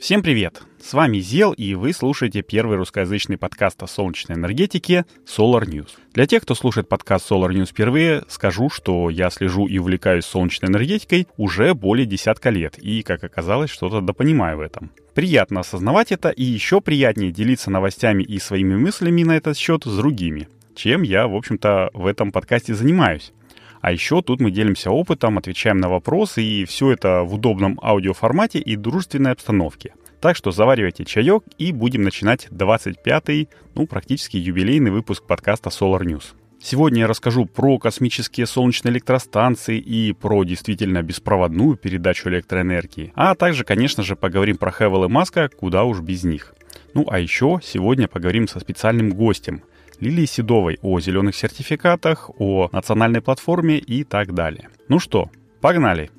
Всем привет! С вами Зел, и вы слушаете первый русскоязычный подкаст о солнечной энергетике Solar News. Для тех, кто слушает подкаст Solar News впервые, скажу, что я слежу и увлекаюсь солнечной энергетикой уже более десятка лет, и, как оказалось, что-то допонимаю в этом. Приятно осознавать это, и еще приятнее делиться новостями и своими мыслями на этот счет с другими, чем я, в общем-то, в этом подкасте занимаюсь. А еще тут мы делимся опытом, отвечаем на вопросы, и все это в удобном аудиоформате и дружественной обстановке. Так что заваривайте чаек и будем начинать 25-й, ну, практически юбилейный выпуск подкаста Solar News. Сегодня я расскажу про космические солнечные электростанции и про действительно беспроводную передачу электроэнергии. А также, конечно же, поговорим про Хевел и Маска, куда уж без них. Ну а еще сегодня поговорим со специальным гостем, Лилии Седовой о зеленых сертификатах, о национальной платформе и так далее. Ну что, погнали!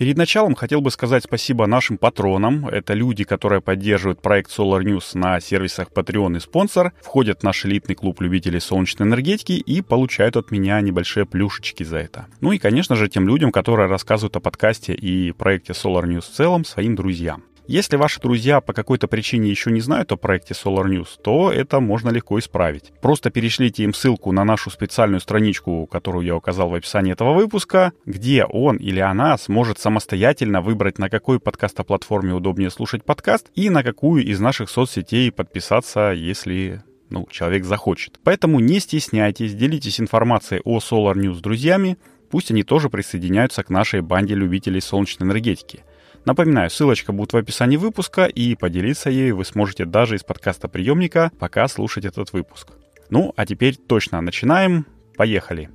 Перед началом хотел бы сказать спасибо нашим патронам. Это люди, которые поддерживают проект Solar News на сервисах Patreon и спонсор, входят в наш элитный клуб любителей солнечной энергетики и получают от меня небольшие плюшечки за это. Ну и, конечно же, тем людям, которые рассказывают о подкасте и проекте Solar News в целом своим друзьям. Если ваши друзья по какой-то причине еще не знают о проекте Solar News, то это можно легко исправить. Просто перешлите им ссылку на нашу специальную страничку, которую я указал в описании этого выпуска, где он или она сможет самостоятельно выбрать, на какой подкастоплатформе удобнее слушать подкаст и на какую из наших соцсетей подписаться, если ну, человек захочет. Поэтому не стесняйтесь, делитесь информацией о Solar News с друзьями, пусть они тоже присоединяются к нашей банде любителей солнечной энергетики. Напоминаю, ссылочка будет в описании выпуска, и поделиться ею вы сможете даже из подкаста приемника, пока слушать этот выпуск. Ну, а теперь точно начинаем. Поехали!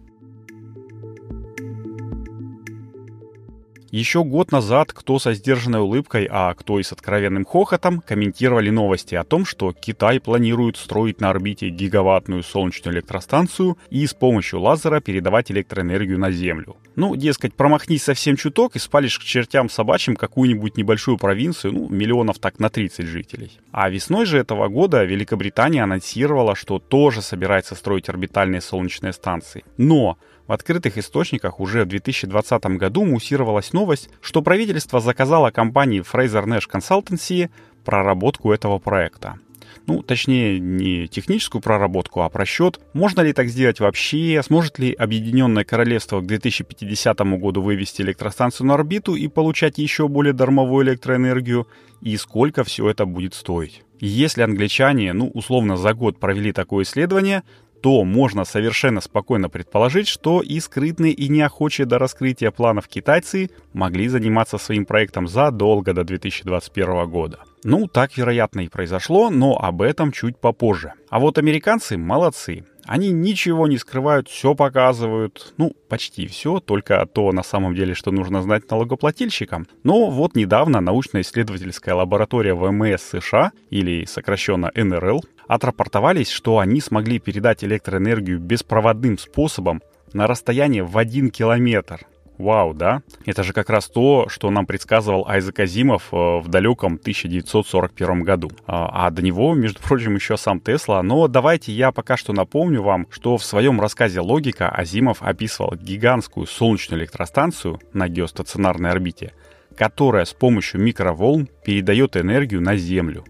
Еще год назад кто со сдержанной улыбкой, а кто и с откровенным хохотом комментировали новости о том, что Китай планирует строить на орбите гигаваттную солнечную электростанцию и с помощью лазера передавать электроэнергию на Землю. Ну, дескать, промахнись совсем чуток и спалишь к чертям собачьим какую-нибудь небольшую провинцию, ну, миллионов так на 30 жителей. А весной же этого года Великобритания анонсировала, что тоже собирается строить орбитальные солнечные станции. Но в открытых источниках уже в 2020 году муссировалась новость, что правительство заказало компании Fraser Nash Consultancy проработку этого проекта. Ну, точнее, не техническую проработку, а просчет. Можно ли так сделать вообще? Сможет ли Объединенное Королевство к 2050 году вывести электростанцию на орбиту и получать еще более дармовую электроэнергию? И сколько все это будет стоить? Если англичане, ну, условно, за год провели такое исследование, то можно совершенно спокойно предположить, что и скрытные, и неохочие до раскрытия планов китайцы могли заниматься своим проектом задолго до 2021 года. Ну, так, вероятно, и произошло, но об этом чуть попозже. А вот американцы молодцы. Они ничего не скрывают, все показывают. Ну, почти все, только то на самом деле, что нужно знать налогоплательщикам. Но вот недавно научно-исследовательская лаборатория ВМС США, или сокращенно НРЛ, отрапортовались, что они смогли передать электроэнергию беспроводным способом на расстояние в один километр. Вау, да? Это же как раз то, что нам предсказывал Айзек Азимов э, в далеком 1941 году. А, а до него, между прочим, еще сам Тесла. Но давайте я пока что напомню вам, что в своем рассказе «Логика» Азимов описывал гигантскую солнечную электростанцию на геостационарной орбите, которая с помощью микроволн передает энергию на Землю.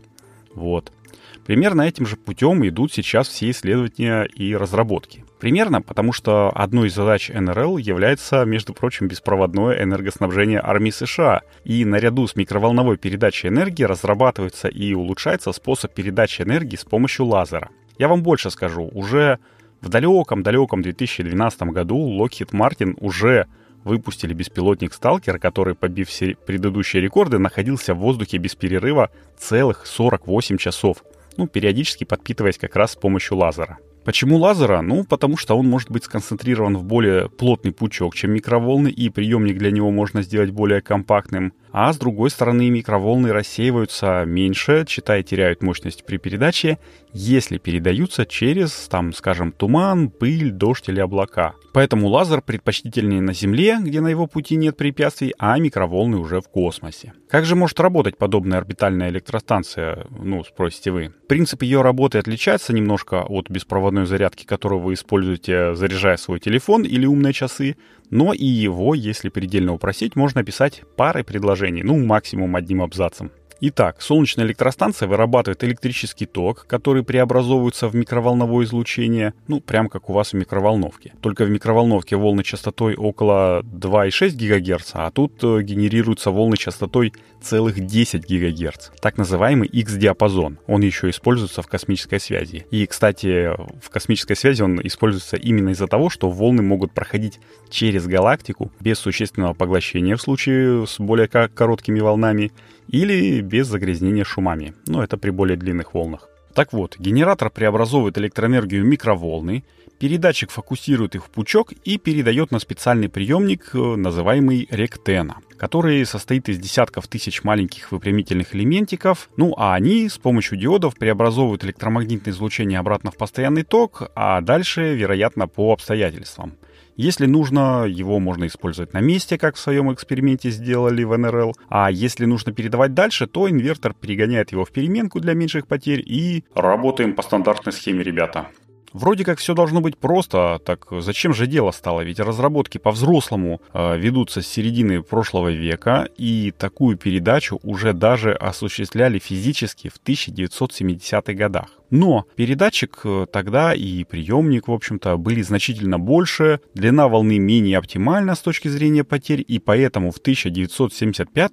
Вот. Примерно этим же путем идут сейчас все исследования и разработки. Примерно потому, что одной из задач НРЛ является, между прочим, беспроводное энергоснабжение армии США. И наряду с микроволновой передачей энергии разрабатывается и улучшается способ передачи энергии с помощью лазера. Я вам больше скажу, уже в далеком-далеком 2012 году Lockheed Martin уже выпустили беспилотник «Сталкер», который, побив все предыдущие рекорды, находился в воздухе без перерыва целых 48 часов ну, периодически подпитываясь как раз с помощью лазера. Почему лазера? Ну, потому что он может быть сконцентрирован в более плотный пучок, чем микроволны, и приемник для него можно сделать более компактным. А с другой стороны микроволны рассеиваются меньше, читая теряют мощность при передаче, если передаются через, там, скажем, туман, пыль, дождь или облака. Поэтому лазер предпочтительнее на Земле, где на его пути нет препятствий, а микроволны уже в космосе. Как же может работать подобная орбитальная электростанция, ну, спросите вы? Принцип ее работы отличается немножко от беспроводной зарядки, которую вы используете, заряжая свой телефон или умные часы, но и его, если предельно упросить, можно описать парой предложений, ну, максимум одним абзацем. Итак, солнечная электростанция вырабатывает электрический ток, который преобразовывается в микроволновое излучение, ну, прям как у вас в микроволновке. Только в микроволновке волны частотой около 2,6 ГГц, а тут э, генерируются волны частотой целых 10 ГГц. Так называемый X-диапазон. Он еще используется в космической связи. И, кстати, в космической связи он используется именно из-за того, что волны могут проходить через галактику без существенного поглощения в случае с более короткими волнами или без загрязнения шумами. Но это при более длинных волнах. Так вот, генератор преобразовывает электроэнергию в микроволны, передатчик фокусирует их в пучок и передает на специальный приемник, э, называемый ректена, который состоит из десятков тысяч маленьких выпрямительных элементиков, ну а они с помощью диодов преобразовывают электромагнитное излучение обратно в постоянный ток, а дальше, вероятно, по обстоятельствам. Если нужно, его можно использовать на месте, как в своем эксперименте сделали в НРЛ. А если нужно передавать дальше, то инвертор перегоняет его в переменку для меньших потерь и... Работаем по стандартной схеме, ребята. Вроде как все должно быть просто, так зачем же дело стало? Ведь разработки по-взрослому э, ведутся с середины прошлого века, и такую передачу уже даже осуществляли физически в 1970-х годах. Но передатчик э, тогда и приемник, в общем-то, были значительно больше, длина волны менее оптимальна с точки зрения потерь, и поэтому в 1975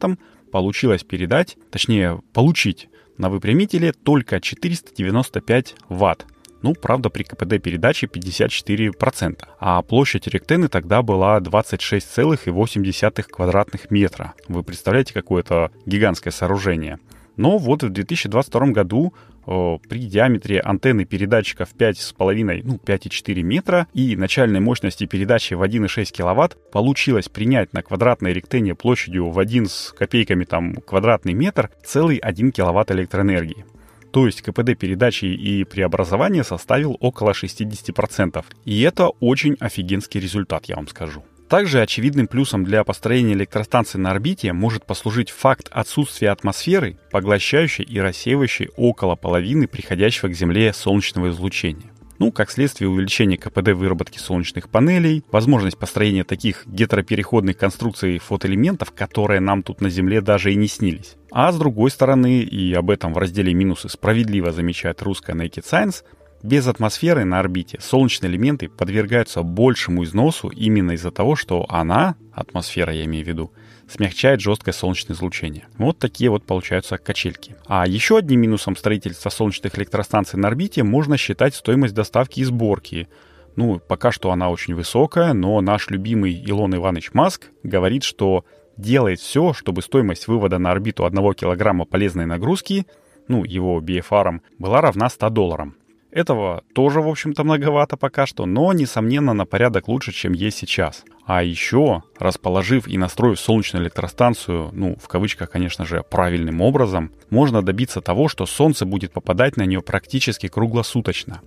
получилось передать, точнее, получить на выпрямителе только 495 ватт. Ну, правда, при КПД передачи 54%. А площадь ректены тогда была 26,8 квадратных метра. Вы представляете, какое это гигантское сооружение. Но вот в 2022 году о, при диаметре антенны передатчика в 5,5, ну 5,4 метра и начальной мощности передачи в 1,6 кВт получилось принять на квадратной ректене площадью в 1 с копейками там квадратный метр целый 1 кВт электроэнергии. То есть КПД передачи и преобразования составил около 60%. И это очень офигенский результат, я вам скажу. Также очевидным плюсом для построения электростанции на орбите может послужить факт отсутствия атмосферы, поглощающей и рассеивающей около половины приходящего к Земле солнечного излучения. Ну, как следствие увеличения КПД выработки солнечных панелей, возможность построения таких гетеропереходных конструкций фотоэлементов, которые нам тут на Земле даже и не снились. А с другой стороны, и об этом в разделе «Минусы» справедливо замечает русская Naked Science, без атмосферы на орбите солнечные элементы подвергаются большему износу именно из-за того, что она, атмосфера я имею в виду, смягчает жесткое солнечное излучение. Вот такие вот получаются качельки. А еще одним минусом строительства солнечных электростанций на орбите можно считать стоимость доставки и сборки. Ну, пока что она очень высокая, но наш любимый Илон Иванович Маск говорит, что делает все, чтобы стоимость вывода на орбиту 1 килограмма полезной нагрузки, ну, его BFR, была равна 100 долларам. Этого тоже, в общем-то, многовато пока что, но, несомненно, на порядок лучше, чем есть сейчас. А еще, расположив и настроив солнечную электростанцию, ну, в кавычках, конечно же, правильным образом, можно добиться того, что солнце будет попадать на нее практически круглосуточно.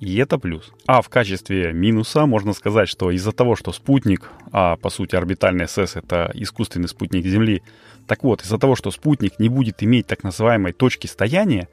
И это плюс. А в качестве минуса можно сказать, что из-за того, что спутник, а по сути орбитальный СС это искусственный спутник Земли, так вот, из-за того, что спутник не будет иметь так называемой точки стояния,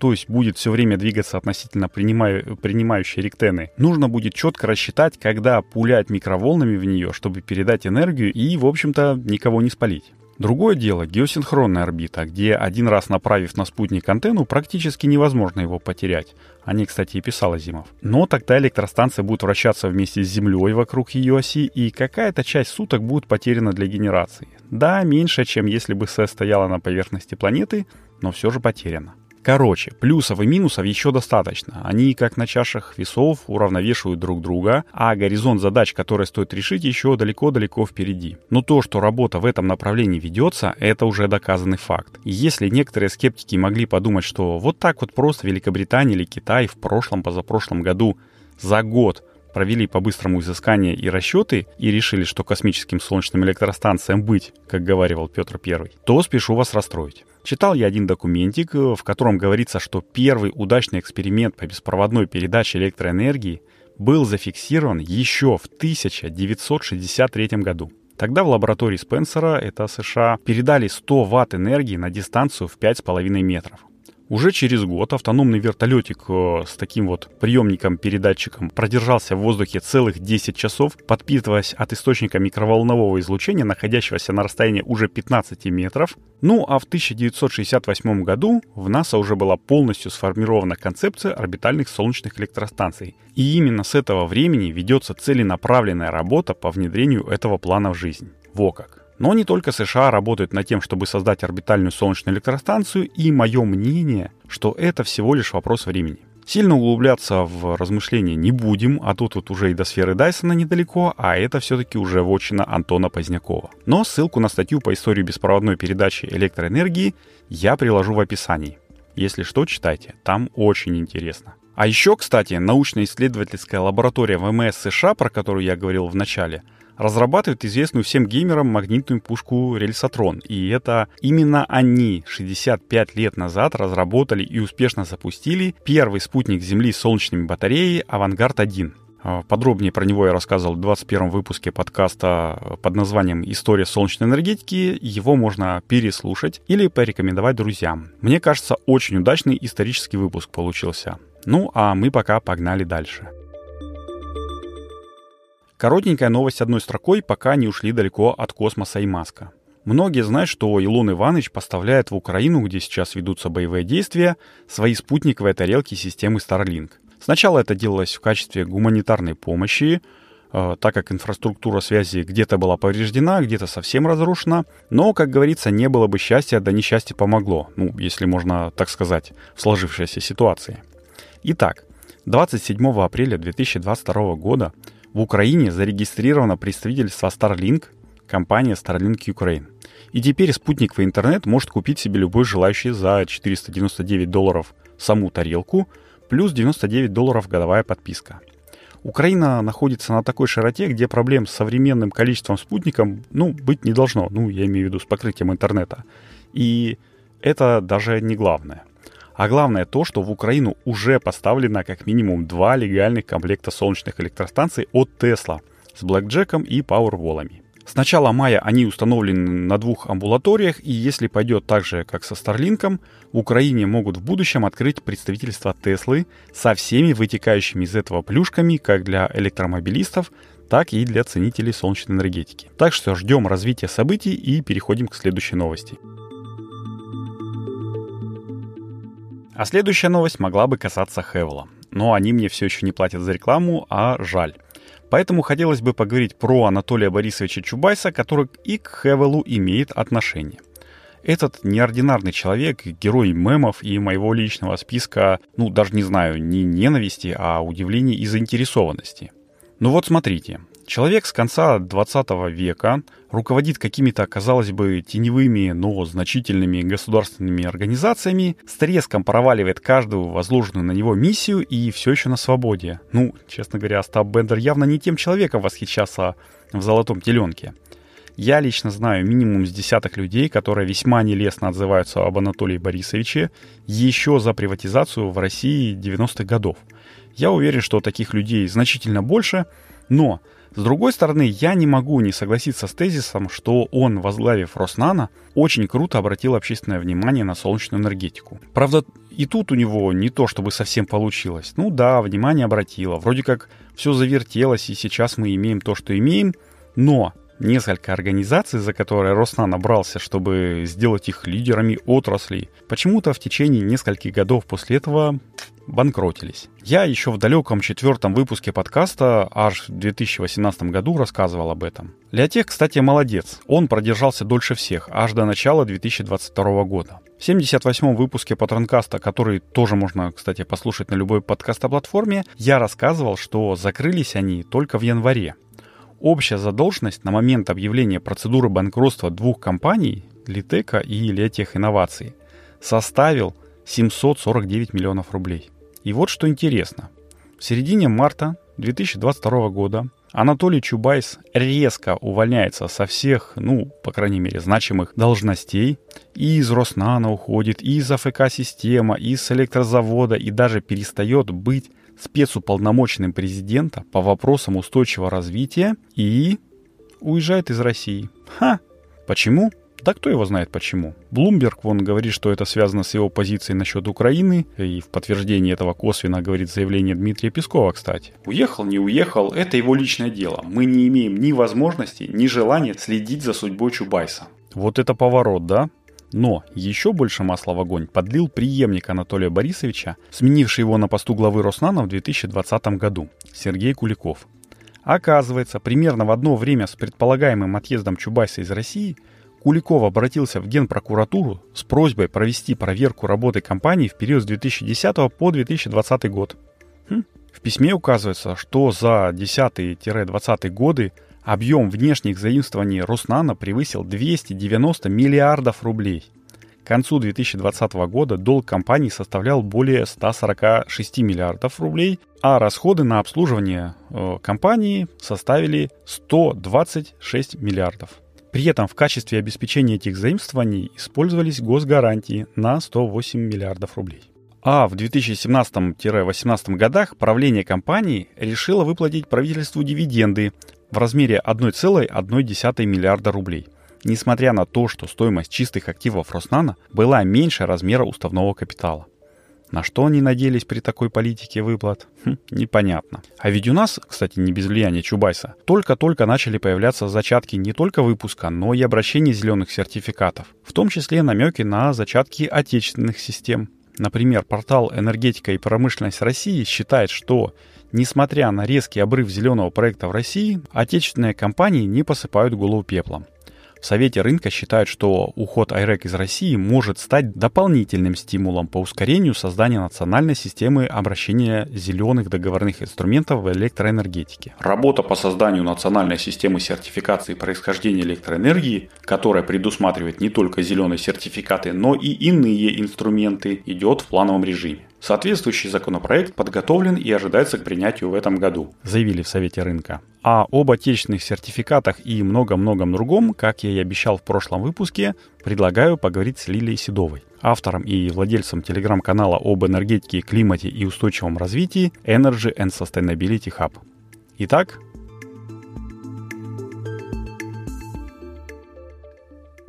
то есть будет все время двигаться относительно принимаю, принимающей ректены, нужно будет четко рассчитать, когда пулять микроволнами в нее, чтобы передать энергию и, в общем-то, никого не спалить. Другое дело — геосинхронная орбита, где один раз направив на спутник антенну, практически невозможно его потерять. О ней, кстати, и писал Азимов. Но тогда электростанция будет вращаться вместе с Землей вокруг ее оси, и какая-то часть суток будет потеряна для генерации. Да, меньше, чем если бы СЭС стояла на поверхности планеты, но все же потеряна. Короче, плюсов и минусов еще достаточно. Они, как на чашах весов, уравновешивают друг друга, а горизонт задач, которые стоит решить, еще далеко-далеко впереди. Но то, что работа в этом направлении ведется, это уже доказанный факт. И если некоторые скептики могли подумать, что вот так вот просто Великобритания или Китай в прошлом-позапрошлом году за год провели по-быстрому изыскания и расчеты и решили, что космическим солнечным электростанциям быть, как говаривал Петр I, то спешу вас расстроить. Читал я один документик, в котором говорится, что первый удачный эксперимент по беспроводной передаче электроэнергии был зафиксирован еще в 1963 году. Тогда в лаборатории Спенсера, это США, передали 100 ватт энергии на дистанцию в 5,5 метров. Уже через год автономный вертолетик э, с таким вот приемником-передатчиком продержался в воздухе целых 10 часов, подпитываясь от источника микроволнового излучения, находящегося на расстоянии уже 15 метров. Ну а в 1968 году в НАСА уже была полностью сформирована концепция орбитальных солнечных электростанций. И именно с этого времени ведется целенаправленная работа по внедрению этого плана в жизнь. Во как! Но не только США работают над тем, чтобы создать орбитальную солнечную электростанцию, и мое мнение, что это всего лишь вопрос времени. Сильно углубляться в размышления не будем, а тут вот уже и до сферы Дайсона недалеко, а это все-таки уже вотчина Антона Позднякова. Но ссылку на статью по истории беспроводной передачи электроэнергии я приложу в описании. Если что, читайте, там очень интересно. А еще, кстати, научно-исследовательская лаборатория ВМС США, про которую я говорил в начале – разрабатывают известную всем геймерам магнитную пушку Рельсотрон. И это именно они 65 лет назад разработали и успешно запустили первый спутник Земли с солнечными батареей «Авангард-1». А, подробнее про него я рассказывал в 21 выпуске подкаста под названием «История солнечной энергетики». Его можно переслушать или порекомендовать друзьям. Мне кажется, очень удачный исторический выпуск получился. Ну, а мы пока погнали дальше. Коротенькая новость одной строкой, пока не ушли далеко от космоса и Маска. Многие знают, что Илон Иванович поставляет в Украину, где сейчас ведутся боевые действия, свои спутниковые тарелки системы Starlink. Сначала это делалось в качестве гуманитарной помощи, э, так как инфраструктура связи где-то была повреждена, где-то совсем разрушена. Но, как говорится, не было бы счастья, да несчастье помогло, ну, если можно так сказать, в сложившейся ситуации. Итак, 27 апреля 2022 года в Украине зарегистрировано представительство Starlink, компания Starlink Ukraine. И теперь спутниковый интернет может купить себе любой желающий за 499 долларов саму тарелку, плюс 99 долларов годовая подписка. Украина находится на такой широте, где проблем с современным количеством спутников, ну, быть не должно. Ну, я имею в виду с покрытием интернета. И это даже не главное. А главное то, что в Украину уже поставлено как минимум два легальных комплекта солнечных электростанций от Tesla с блэкджеком и пауэрволами. С начала мая они установлены на двух амбулаториях, и если пойдет так же, как со Starlink, в Украине могут в будущем открыть представительство Теслы со всеми вытекающими из этого плюшками как для электромобилистов, так и для ценителей солнечной энергетики. Так что ждем развития событий и переходим к следующей новости. А следующая новость могла бы касаться Хевела. Но они мне все еще не платят за рекламу, а жаль. Поэтому хотелось бы поговорить про Анатолия Борисовича Чубайса, который и к Хевелу имеет отношение. Этот неординарный человек, герой мемов и моего личного списка, ну, даже не знаю, не ненависти, а удивления и заинтересованности. Ну вот смотрите, Человек с конца 20 века руководит какими-то, казалось бы, теневыми, но значительными государственными организациями, с треском проваливает каждую возложенную на него миссию и все еще на свободе. Ну, честно говоря, Остап Бендер явно не тем человеком восхищался в «Золотом теленке». Я лично знаю минимум с десяток людей, которые весьма нелестно отзываются об Анатолии Борисовиче еще за приватизацию в России 90-х годов. Я уверен, что таких людей значительно больше, но с другой стороны, я не могу не согласиться с тезисом, что он, возглавив Роснано, очень круто обратил общественное внимание на солнечную энергетику. Правда, и тут у него не то чтобы совсем получилось. Ну да, внимание обратило. Вроде как все завертелось, и сейчас мы имеем то, что имеем. Но несколько организаций, за которые Роснано брался, чтобы сделать их лидерами отраслей, почему-то в течение нескольких годов после этого банкротились. Я еще в далеком четвертом выпуске подкаста аж в 2018 году рассказывал об этом. Леотех, кстати, молодец. Он продержался дольше всех, аж до начала 2022 года. В 78-м выпуске Патронкаста, который тоже можно, кстати, послушать на любой подкаст-платформе, я рассказывал, что закрылись они только в январе. Общая задолженность на момент объявления процедуры банкротства двух компаний, Литека и Леотех Инноваций, составил 749 миллионов рублей. И вот что интересно. В середине марта 2022 года Анатолий Чубайс резко увольняется со всех, ну, по крайней мере, значимых должностей. И из Роснана уходит, и из АФК-система, и с электрозавода, и даже перестает быть спецуполномоченным президента по вопросам устойчивого развития и уезжает из России. Ха! Почему? Да кто его знает почему. Блумберг, он говорит, что это связано с его позицией насчет Украины, и в подтверждении этого косвенно говорит заявление Дмитрия Пескова, кстати. Уехал, не уехал, это его личное дело. Мы не имеем ни возможности, ни желания следить за судьбой Чубайса. Вот это поворот, да? Но еще больше масла в огонь подлил преемник Анатолия Борисовича, сменивший его на посту главы Роснана в 2020 году, Сергей Куликов. Оказывается, примерно в одно время с предполагаемым отъездом Чубайса из России Куликов обратился в Генпрокуратуру с просьбой провести проверку работы компании в период с 2010 по 2020 год. Хм. В письме указывается, что за 10-20 годы объем внешних заимствований Роснана превысил 290 миллиардов рублей. К концу 2020 года долг компании составлял более 146 миллиардов рублей, а расходы на обслуживание э, компании составили 126 миллиардов. При этом в качестве обеспечения этих заимствований использовались госгарантии на 108 миллиардов рублей. А в 2017-2018 годах правление компании решило выплатить правительству дивиденды в размере 1,1 миллиарда рублей, несмотря на то, что стоимость чистых активов Роснана была меньше размера уставного капитала. На что они надеялись при такой политике выплат? Хм, непонятно. А ведь у нас, кстати, не без влияния Чубайса, только-только начали появляться зачатки не только выпуска, но и обращения зеленых сертификатов, в том числе намеки на зачатки отечественных систем. Например, портал «Энергетика и промышленность России» считает, что, несмотря на резкий обрыв зеленого проекта в России, отечественные компании не посыпают голову пеплом. В Совете рынка считают, что уход Айрек из России может стать дополнительным стимулом по ускорению создания национальной системы обращения зеленых договорных инструментов в электроэнергетике. Работа по созданию национальной системы сертификации происхождения электроэнергии, которая предусматривает не только зеленые сертификаты, но и иные инструменты, идет в плановом режиме. Соответствующий законопроект подготовлен и ожидается к принятию в этом году, заявили в Совете рынка. А об отечественных сертификатах и многом-многом другом, как я и обещал в прошлом выпуске, предлагаю поговорить с Лилией Седовой, автором и владельцем телеграм-канала об энергетике, климате и устойчивом развитии Energy and Sustainability Hub. Итак,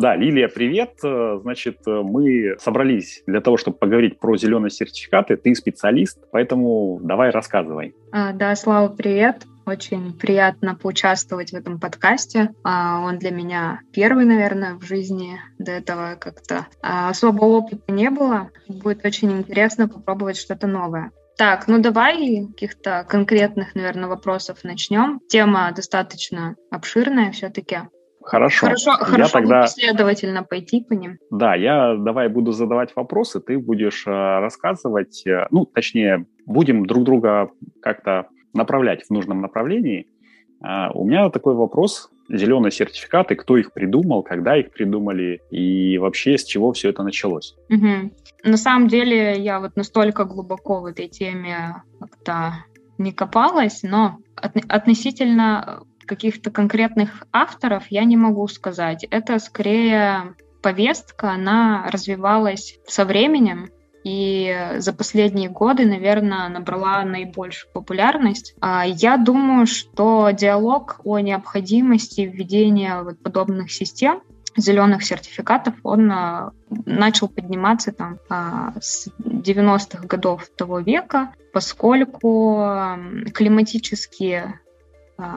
Да, Лилия, привет. Э, значит, э, мы собрались для того, чтобы поговорить про зеленые сертификаты. Ты специалист, поэтому давай рассказывай. А, да, Слава, привет. Очень приятно поучаствовать в этом подкасте. А, он для меня первый, наверное, в жизни. До этого как-то а, особого опыта не было. Будет очень интересно попробовать что-то новое. Так, ну давай каких-то конкретных, наверное, вопросов начнем. Тема достаточно обширная все-таки. Хорошо. Хорошо, я хорошо тогда... последовательно пойти по ним. Да, я давай буду задавать вопросы, ты будешь э, рассказывать, э, ну, точнее, будем друг друга как-то направлять в нужном направлении. А, у меня такой вопрос. Зеленые сертификаты, кто их придумал, когда их придумали и вообще с чего все это началось? Угу. На самом деле я вот настолько глубоко в этой теме как-то не копалась, но от, относительно каких-то конкретных авторов я не могу сказать. Это скорее повестка, она развивалась со временем, и за последние годы, наверное, набрала наибольшую популярность. А, я думаю, что диалог о необходимости введения вот подобных систем зеленых сертификатов, он а, начал подниматься там а, с 90-х годов того века, поскольку климатические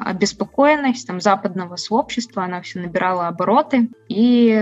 обеспокоенность там, западного сообщества, она все набирала обороты. И,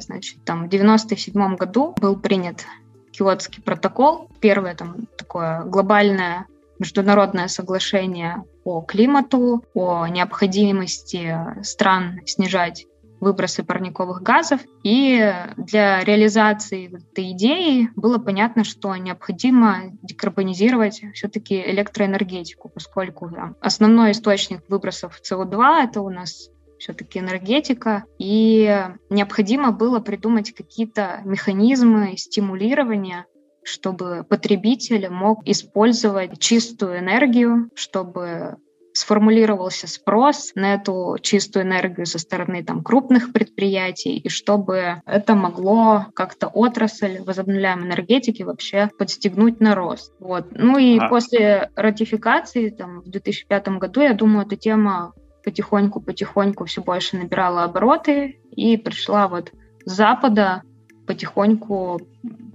значит, там в 97 году был принят Киотский протокол, первое там такое глобальное международное соглашение по климату, о необходимости стран снижать выбросы парниковых газов. И для реализации этой идеи было понятно, что необходимо декарбонизировать все-таки электроэнергетику, поскольку там, основной источник выбросов СО2 это у нас все-таки энергетика, и необходимо было придумать какие-то механизмы стимулирования чтобы потребитель мог использовать чистую энергию, чтобы сформулировался спрос на эту чистую энергию со стороны там, крупных предприятий, и чтобы это могло как-то отрасль возобновляемой энергетики вообще подстегнуть на рост. Вот. Ну и а. после ратификации там, в 2005 году, я думаю, эта тема потихоньку-потихоньку все больше набирала обороты и пришла вот с Запада потихоньку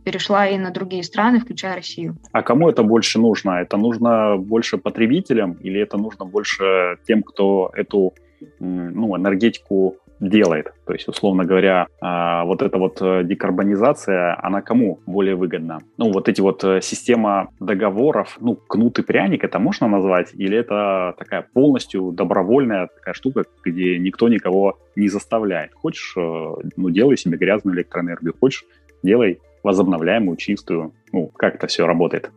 перешла и на другие страны, включая Россию. А кому это больше нужно? Это нужно больше потребителям или это нужно больше тем, кто эту ну, энергетику делает. То есть, условно говоря, а, вот эта вот э, декарбонизация, она кому более выгодна? Ну, вот эти вот э, система договоров, ну, кнут и пряник, это можно назвать? Или это такая полностью добровольная такая штука, где никто никого не заставляет? Хочешь, э, ну, делай себе грязную электроэнергию, хочешь, делай возобновляемую, чистую. Ну, как это все работает?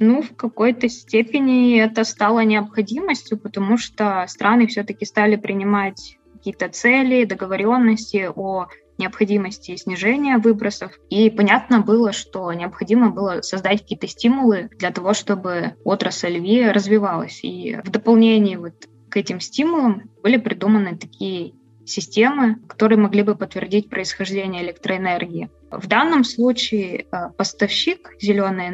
Ну, в какой-то степени это стало необходимостью, потому что страны все-таки стали принимать какие-то цели, договоренности о необходимости снижения выбросов. И понятно было, что необходимо было создать какие-то стимулы для того, чтобы отрасль ВИА развивалась. И в дополнение вот к этим стимулам были придуманы такие системы, которые могли бы подтвердить происхождение электроэнергии. В данном случае э, поставщик зеленой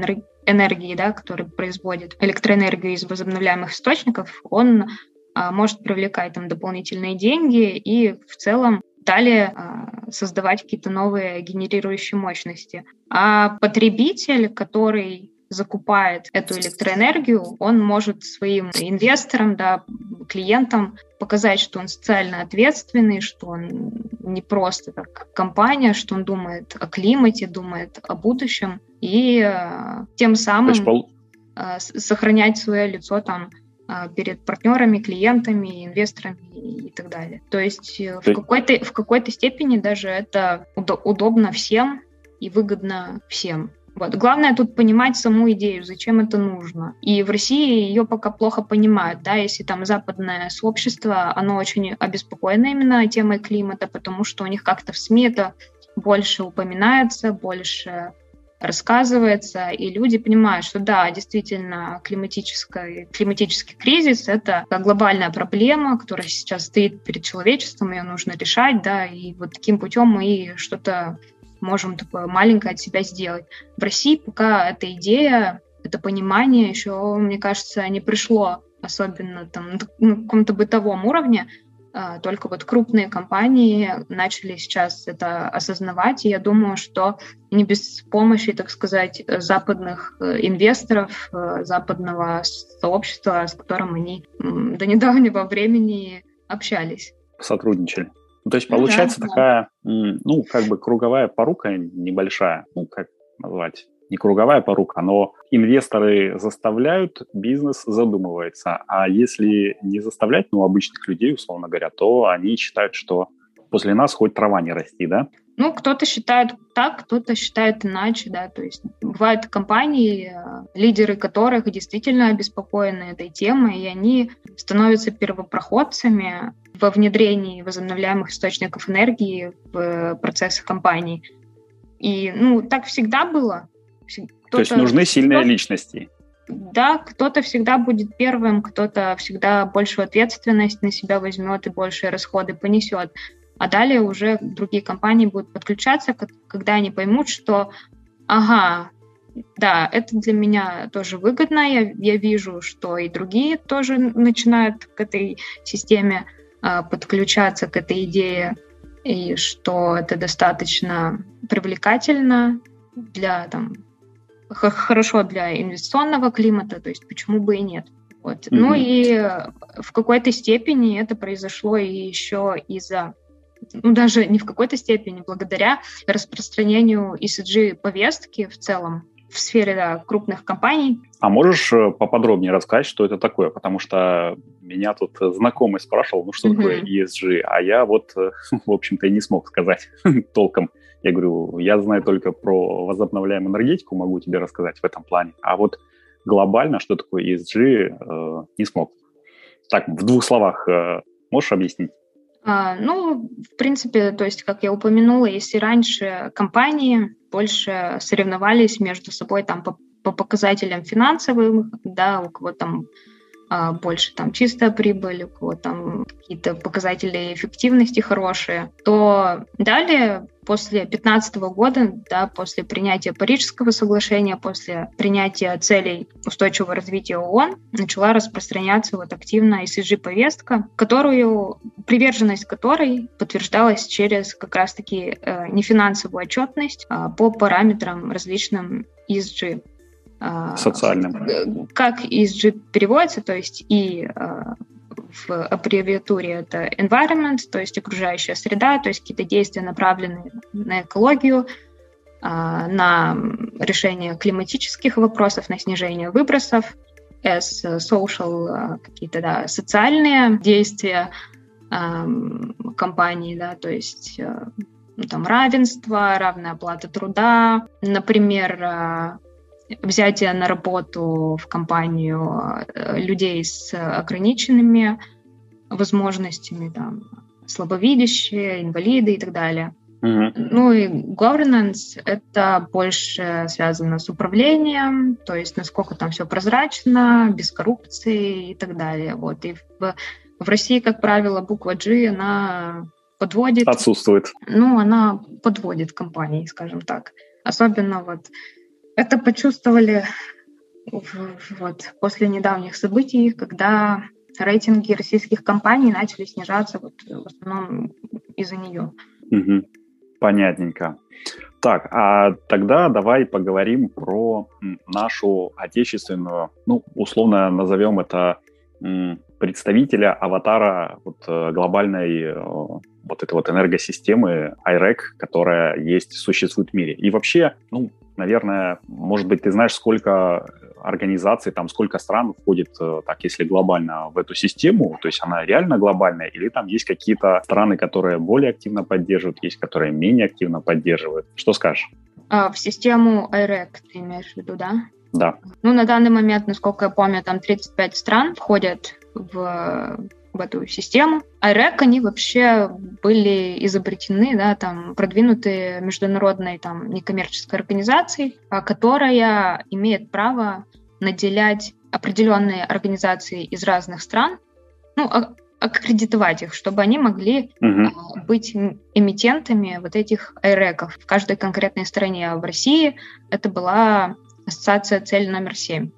энергии, да, который производит электроэнергию из возобновляемых источников, он а, может привлекать там дополнительные деньги и в целом далее а, создавать какие-то новые генерирующие мощности. А потребитель, который закупает эту электроэнергию, он может своим инвесторам, да, клиентам показать, что он социально ответственный, что он не просто как компания, что он думает о климате, думает о будущем, и э, тем самым пол... э, сохранять свое лицо там а, перед партнерами, клиентами, инвесторами и так далее. То есть э, в какой-то, в какой-то степени даже это удобно всем и выгодно всем. Вот. Главное тут понимать саму идею, зачем это нужно. И в России ее пока плохо понимают, да, если там западное сообщество, оно очень обеспокоено именно темой климата, потому что у них как-то в СМИ это больше упоминается, больше рассказывается, и люди понимают, что да, действительно, климатический, климатический кризис — это глобальная проблема, которая сейчас стоит перед человечеством, ее нужно решать, да, и вот таким путем мы что-то можем такое маленькое от себя сделать. В России пока эта идея, это понимание еще, мне кажется, не пришло, особенно там на каком-то бытовом уровне, а, только вот крупные компании начали сейчас это осознавать, и я думаю, что не без помощи, так сказать, западных э, инвесторов, э, западного сообщества, с которым они до недавнего времени общались. Сотрудничали. Ну, то есть получается да, такая, да. ну, как бы круговая порука небольшая, ну, как назвать, не круговая порука, но инвесторы заставляют, бизнес задумывается. А если не заставлять, ну, обычных людей, условно говоря, то они считают, что после нас хоть трава не расти, да? Ну, кто-то считает так, кто-то считает иначе, да, то есть бывают компании, э, лидеры которых действительно обеспокоены этой темой, и они становятся первопроходцами во внедрении возобновляемых источников энергии в процессы компании. И, ну, так всегда было, то есть нужны сильные личности. Да, кто-то всегда будет первым, кто-то всегда большую ответственность на себя возьмет и большие расходы понесет. А далее уже другие компании будут подключаться, когда они поймут, что ага, да, это для меня тоже выгодно, я, я вижу, что и другие тоже начинают к этой системе а, подключаться, к этой идее, и что это достаточно привлекательно для там, хорошо для инвестиционного климата, то есть почему бы и нет. Вот. Mm-hmm. Ну и в какой-то степени это произошло еще из-за ну, даже не в какой-то степени, благодаря распространению ESG-повестки в целом в сфере да, крупных компаний. А можешь э, поподробнее рассказать, что это такое? Потому что меня тут знакомый спрашивал, ну что mm-hmm. такое ESG, а я вот, э, в общем-то, и не смог сказать толком. Я говорю, я знаю только про возобновляемую энергетику, могу тебе рассказать в этом плане. А вот глобально, что такое ESG, э, не смог. Так, в двух словах э, можешь объяснить? А, ну, в принципе, то есть, как я упомянула, если раньше компании больше соревновались между собой там по, по показателям финансовым, да, у кого там больше там чистая прибыль, у кого там какие-то показатели эффективности хорошие, то далее после 2015 года, да, после принятия Парижского соглашения, после принятия целей устойчивого развития ООН, начала распространяться вот активно ESG-повестка, которую, приверженность которой подтверждалась через как раз-таки э, нефинансовую отчетность э, по параметрам различным ESG. А, Социальным. Как ESG переводится, то есть и а, в аббревиатуре это environment, то есть окружающая среда, то есть какие-то действия, направленные на экологию, а, на решение климатических вопросов, на снижение выбросов, S social, какие-то да, социальные действия компании, да, то есть ну, там равенство, равная оплата труда, например, взятие на работу в компанию э, людей с ограниченными возможностями, там, слабовидящие, инвалиды и так далее. Mm-hmm. Ну и governance — это больше связано с управлением, то есть насколько там все прозрачно, без коррупции и так далее. Вот. И в, в России, как правило, буква G, она подводит... Отсутствует. Ну, она подводит компании, скажем так. Особенно вот это почувствовали вот, после недавних событий, когда рейтинги российских компаний начали снижаться вот, в основном из-за нее. Угу. Понятненько. Так, а тогда давай поговорим про нашу отечественную, ну, условно назовем это представителя аватара вот, э, глобальной э, вот этой вот энергосистемы IREC, которая есть, существует в мире. И вообще, ну, наверное, может быть, ты знаешь, сколько организаций, там сколько стран входит, э, так если глобально, в эту систему, то есть она реально глобальная, или там есть какие-то страны, которые более активно поддерживают, есть, которые менее активно поддерживают. Что скажешь? А, в систему IREC ты имеешь в виду, да? Да. Ну, на данный момент, насколько я помню, там 35 стран входят в в эту систему. IREC, они вообще были изобретены, да, там, продвинутые международной там, некоммерческой организацией, а, которая имеет право наделять определенные организации из разных стран, ну, а, аккредитовать их, чтобы они могли uh-huh. быть эмитентами вот этих айреков в каждой конкретной стране. В России это была ассоциация цель номер семь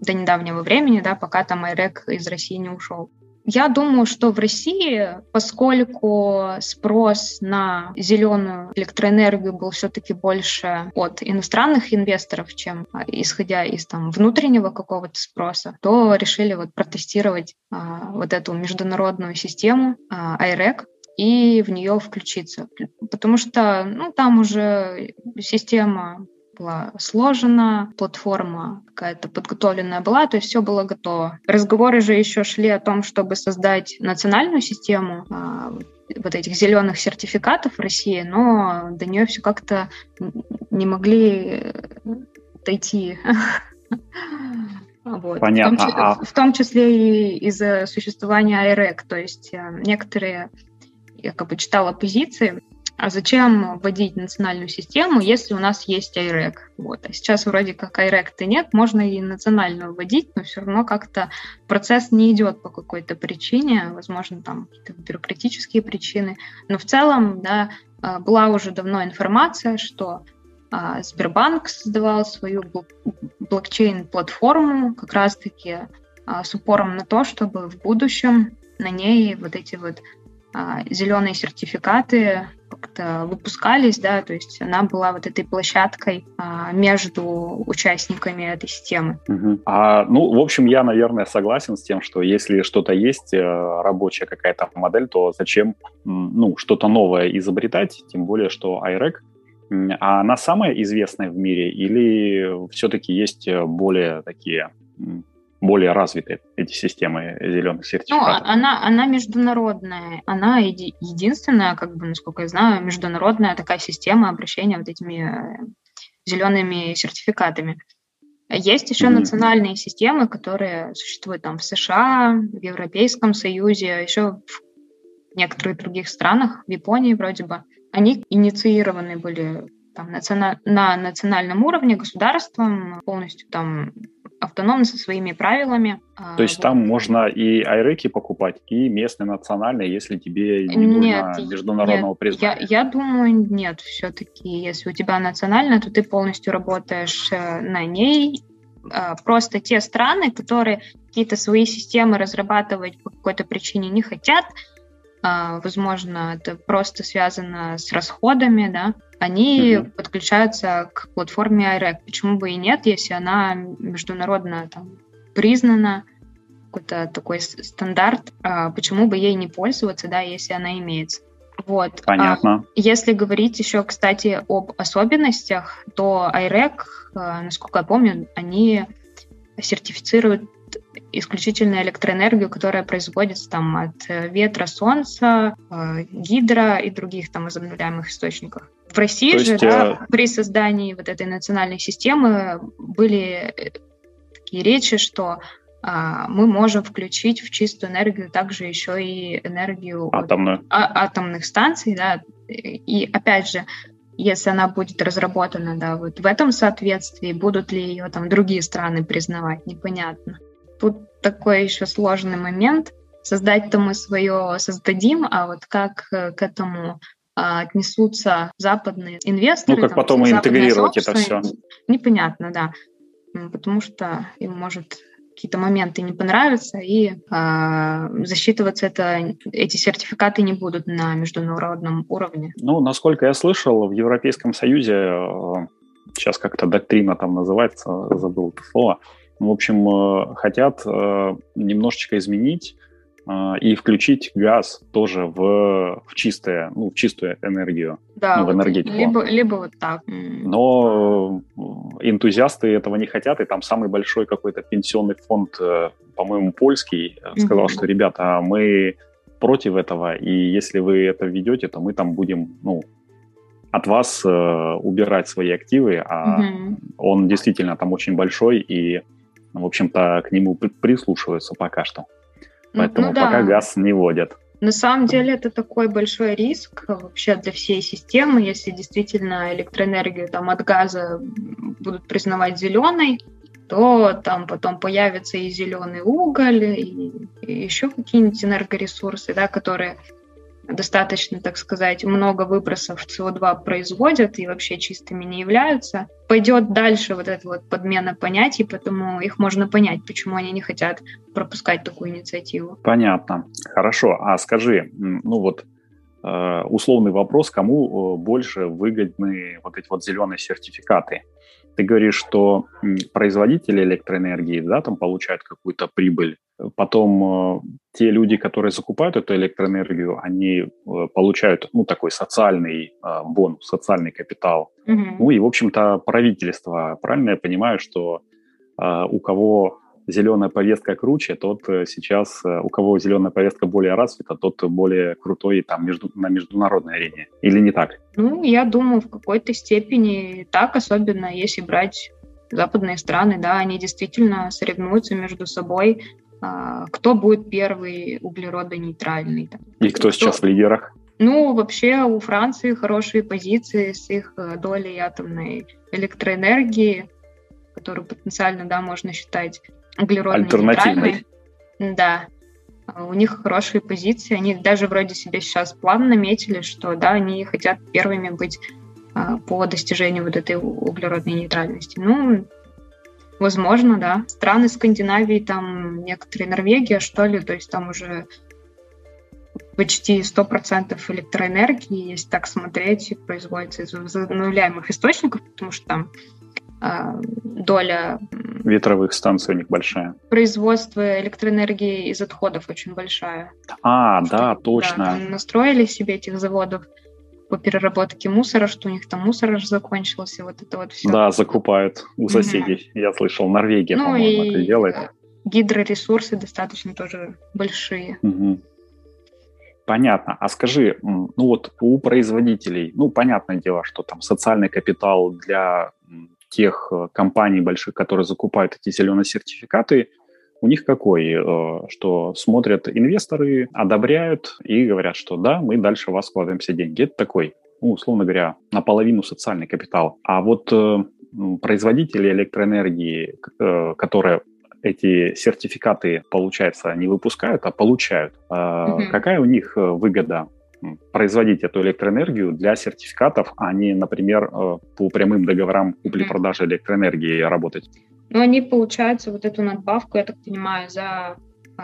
до недавнего времени, да, пока там айрек из России не ушел. Я думаю, что в России, поскольку спрос на зеленую электроэнергию был все-таки больше от иностранных инвесторов, чем а, исходя из там внутреннего какого-то спроса, то решили вот протестировать а, вот эту международную систему а, IREC и в нее включиться. Потому что ну, там уже система была сложена, платформа какая-то подготовленная была, то есть все было готово. Разговоры же еще шли о том, чтобы создать национальную систему а, вот этих зеленых сертификатов в России, но до нее все как-то не могли дойти. Вот. Понятно. В том, а... в том числе и из-за существования IREC, то есть э, некоторые, я как бы читала позиции, а зачем вводить национальную систему, если у нас есть IREC? Вот. А сейчас вроде как IREC-то нет, можно и национальную вводить, но все равно как-то процесс не идет по какой-то причине, возможно, там какие-то бюрократические причины. Но в целом, да, а, была уже давно информация, что а, Сбербанк создавал свою блокчейн-платформу как раз-таки а, с упором на то, чтобы в будущем на ней вот эти вот зеленые сертификаты как-то выпускались, да, то есть она была вот этой площадкой а, между участниками этой системы. Угу. А, ну, в общем, я, наверное, согласен с тем, что если что-то есть, э, рабочая какая-то модель, то зачем, ну, что-то новое изобретать, тем более, что iRec а она самая известная в мире или все-таки есть э, более такие более развиты эти системы зеленых ну, сертификатов? Ну, она, она международная. Она еди- единственная, как бы, насколько я знаю, международная такая система обращения вот этими э, зелеными сертификатами. Есть еще mm-hmm. национальные системы, которые существуют там в США, в Европейском Союзе, еще в некоторых других странах, в Японии вроде бы. Они инициированы были там, национа- на национальном уровне государством, полностью там автономно со своими правилами. А, То есть вот. там можно и айреки покупать, и местные национальные, если тебе не нет, нужно международного нет, признания? Я, я думаю, нет. Все-таки, если у тебя национальная, то ты полностью работаешь э, на ней. А, просто те страны, которые какие-то свои системы разрабатывать по какой-то причине не хотят, а, возможно, это просто связано с расходами, да, они mm-hmm. подключаются к платформе iRec. Почему бы и нет, если она международно там, признана, какой-то такой стандарт, а почему бы ей не пользоваться, да, если она имеется. Вот. Понятно. А если говорить еще, кстати, об особенностях, то iRec, а, насколько я помню, они сертифицируют исключительно электроэнергию, которая производится там от э, ветра, солнца, э, гидро и других там возобновляемых источников. В России То же есть, да, э... при создании вот этой национальной системы были такие речи, что а, мы можем включить в чистую энергию также еще и энергию Атомную. А, атомных станций, да, и опять же, если она будет разработана, да, вот в этом соответствии, будут ли ее там другие страны признавать, непонятно. Тут такой еще сложный момент. Создать-то мы свое создадим, а вот как э, к этому а, отнесутся западные инвесторы. Ну, как там, потом интегрировать это все. Непонятно, да. Потому что им может какие-то моменты не понравятся, и э, засчитываться это, эти сертификаты не будут на международном уровне. Ну, насколько я слышал, в Европейском Союзе, э, сейчас как-то доктрина там называется, забыл это слово, в общем, э, хотят э, немножечко изменить э, и включить газ тоже в, в чистое, ну, в чистую энергию, да, ну, в энергетику. Либо, либо вот так. Но энтузиасты этого не хотят, и там самый большой какой-то пенсионный фонд, по-моему, польский, сказал, mm-hmm. что, ребята, мы против этого, и если вы это введете, то мы там будем, ну, от вас э, убирать свои активы, а mm-hmm. он действительно там очень большой, и в общем-то, к нему прислушиваются пока что. Поэтому ну, да. пока газ не вводят. На самом деле это такой большой риск вообще для всей системы, если действительно электроэнергию там от газа будут признавать зеленой, то там потом появится и зеленый уголь, и, и еще какие-нибудь энергоресурсы, да, которые достаточно, так сказать, много выбросов СО2 производят и вообще чистыми не являются. Пойдет дальше вот эта вот подмена понятий, поэтому их можно понять, почему они не хотят пропускать такую инициативу. Понятно. Хорошо. А скажи, ну вот э, условный вопрос, кому э, больше выгодны вот эти вот зеленые сертификаты? Ты говоришь, что производители электроэнергии, да, там получают какую-то прибыль, Потом э, те люди, которые закупают эту электроэнергию, они э, получают, ну, такой социальный э, бонус, социальный капитал. Угу. Ну и, в общем-то, правительство. Правильно я понимаю, что у кого зеленая повестка круче, тот сейчас, у кого зеленая повестка более развита, тот более крутой там между, на международной арене. Или не так? Ну, я думаю, в какой-то степени так, особенно если брать западные страны, да, они действительно соревнуются между собой кто будет первый углеродонейтральный. Там. И кто, кто сейчас в лидерах? Ну, вообще у Франции хорошие позиции с их э, долей атомной электроэнергии, которую потенциально, да, можно считать углеродонейтральной. Да, а у них хорошие позиции, они даже вроде себе сейчас план наметили, что, да, они хотят первыми быть а, по достижению вот этой углеродной нейтральности. Ну, Возможно, да. Страны Скандинавии, там некоторые Норвегия, что ли, то есть там уже почти 100% электроэнергии, если так смотреть, производится из возобновляемых источников, потому что там э, доля... Ветровых станций у них большая. Производство электроэнергии из отходов очень большая. А, да, точно. Да, настроили себе этих заводов по переработке мусора, что у них там мусор аж закончился, вот это вот все. Да, закупают у соседей, угу. я слышал, Норвегия, ну, по-моему, это делает. Гидроресурсы достаточно тоже большие. Угу. Понятно. А скажи, ну вот у производителей, ну, понятное дело, что там социальный капитал для тех э, компаний больших, которые закупают эти зеленые сертификаты, у них какой? Э, что смотрят инвесторы, одобряют и говорят, что да, мы дальше вас вкладываемся деньги. Это такой ну, условно говоря, наполовину социальный капитал. А вот э, производители электроэнергии, э, которые эти сертификаты, получается, не выпускают, а получают. Угу. Какая у них выгода производить эту электроэнергию для сертификатов, а не, например, по прямым договорам купли-продажи электроэнергии работать? Ну, они, получается, вот эту надбавку, я так понимаю, за э,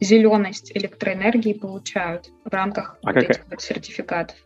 зеленость электроэнергии получают в рамках а вот какая... этих вот сертификатов.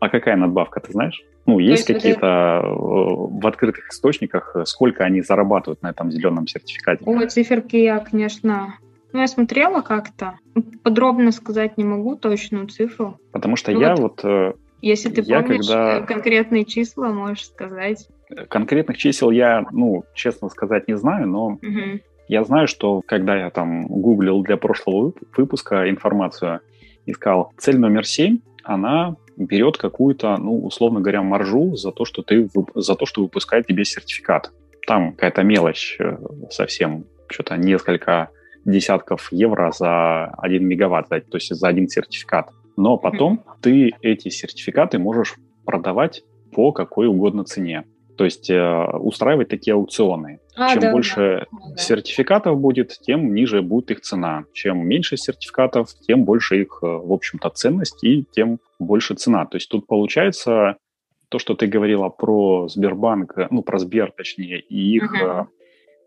А какая надбавка, ты знаешь? Ну, есть, есть какие-то это... в открытых источниках, сколько они зарабатывают на этом зеленом сертификате? Ой, циферки я, конечно, ну, я смотрела как-то. Подробно сказать не могу точную цифру. Потому что ну, я вот... вот если ты я помнишь когда... конкретные числа, можешь сказать. Конкретных чисел я, ну, честно сказать, не знаю, но угу. я знаю, что когда я там гуглил для прошлого выпуска информацию, искал цель номер семь, она берет какую-то, ну, условно говоря, маржу за то, что ты за то, что выпускает тебе сертификат. Там какая-то мелочь э, совсем, что-то несколько десятков евро за один мегаватт, то есть за один сертификат. Но потом mm-hmm. ты эти сертификаты можешь продавать по какой угодно цене. То есть э, устраивать такие аукционы. А, Чем да, больше да, сертификатов будет, тем ниже будет их цена. Чем меньше сертификатов, тем больше их, э, в общем-то, ценность и тем больше цена. То есть тут получается то, что ты говорила про Сбербанк, э, ну, про Сбер, точнее, и их uh-huh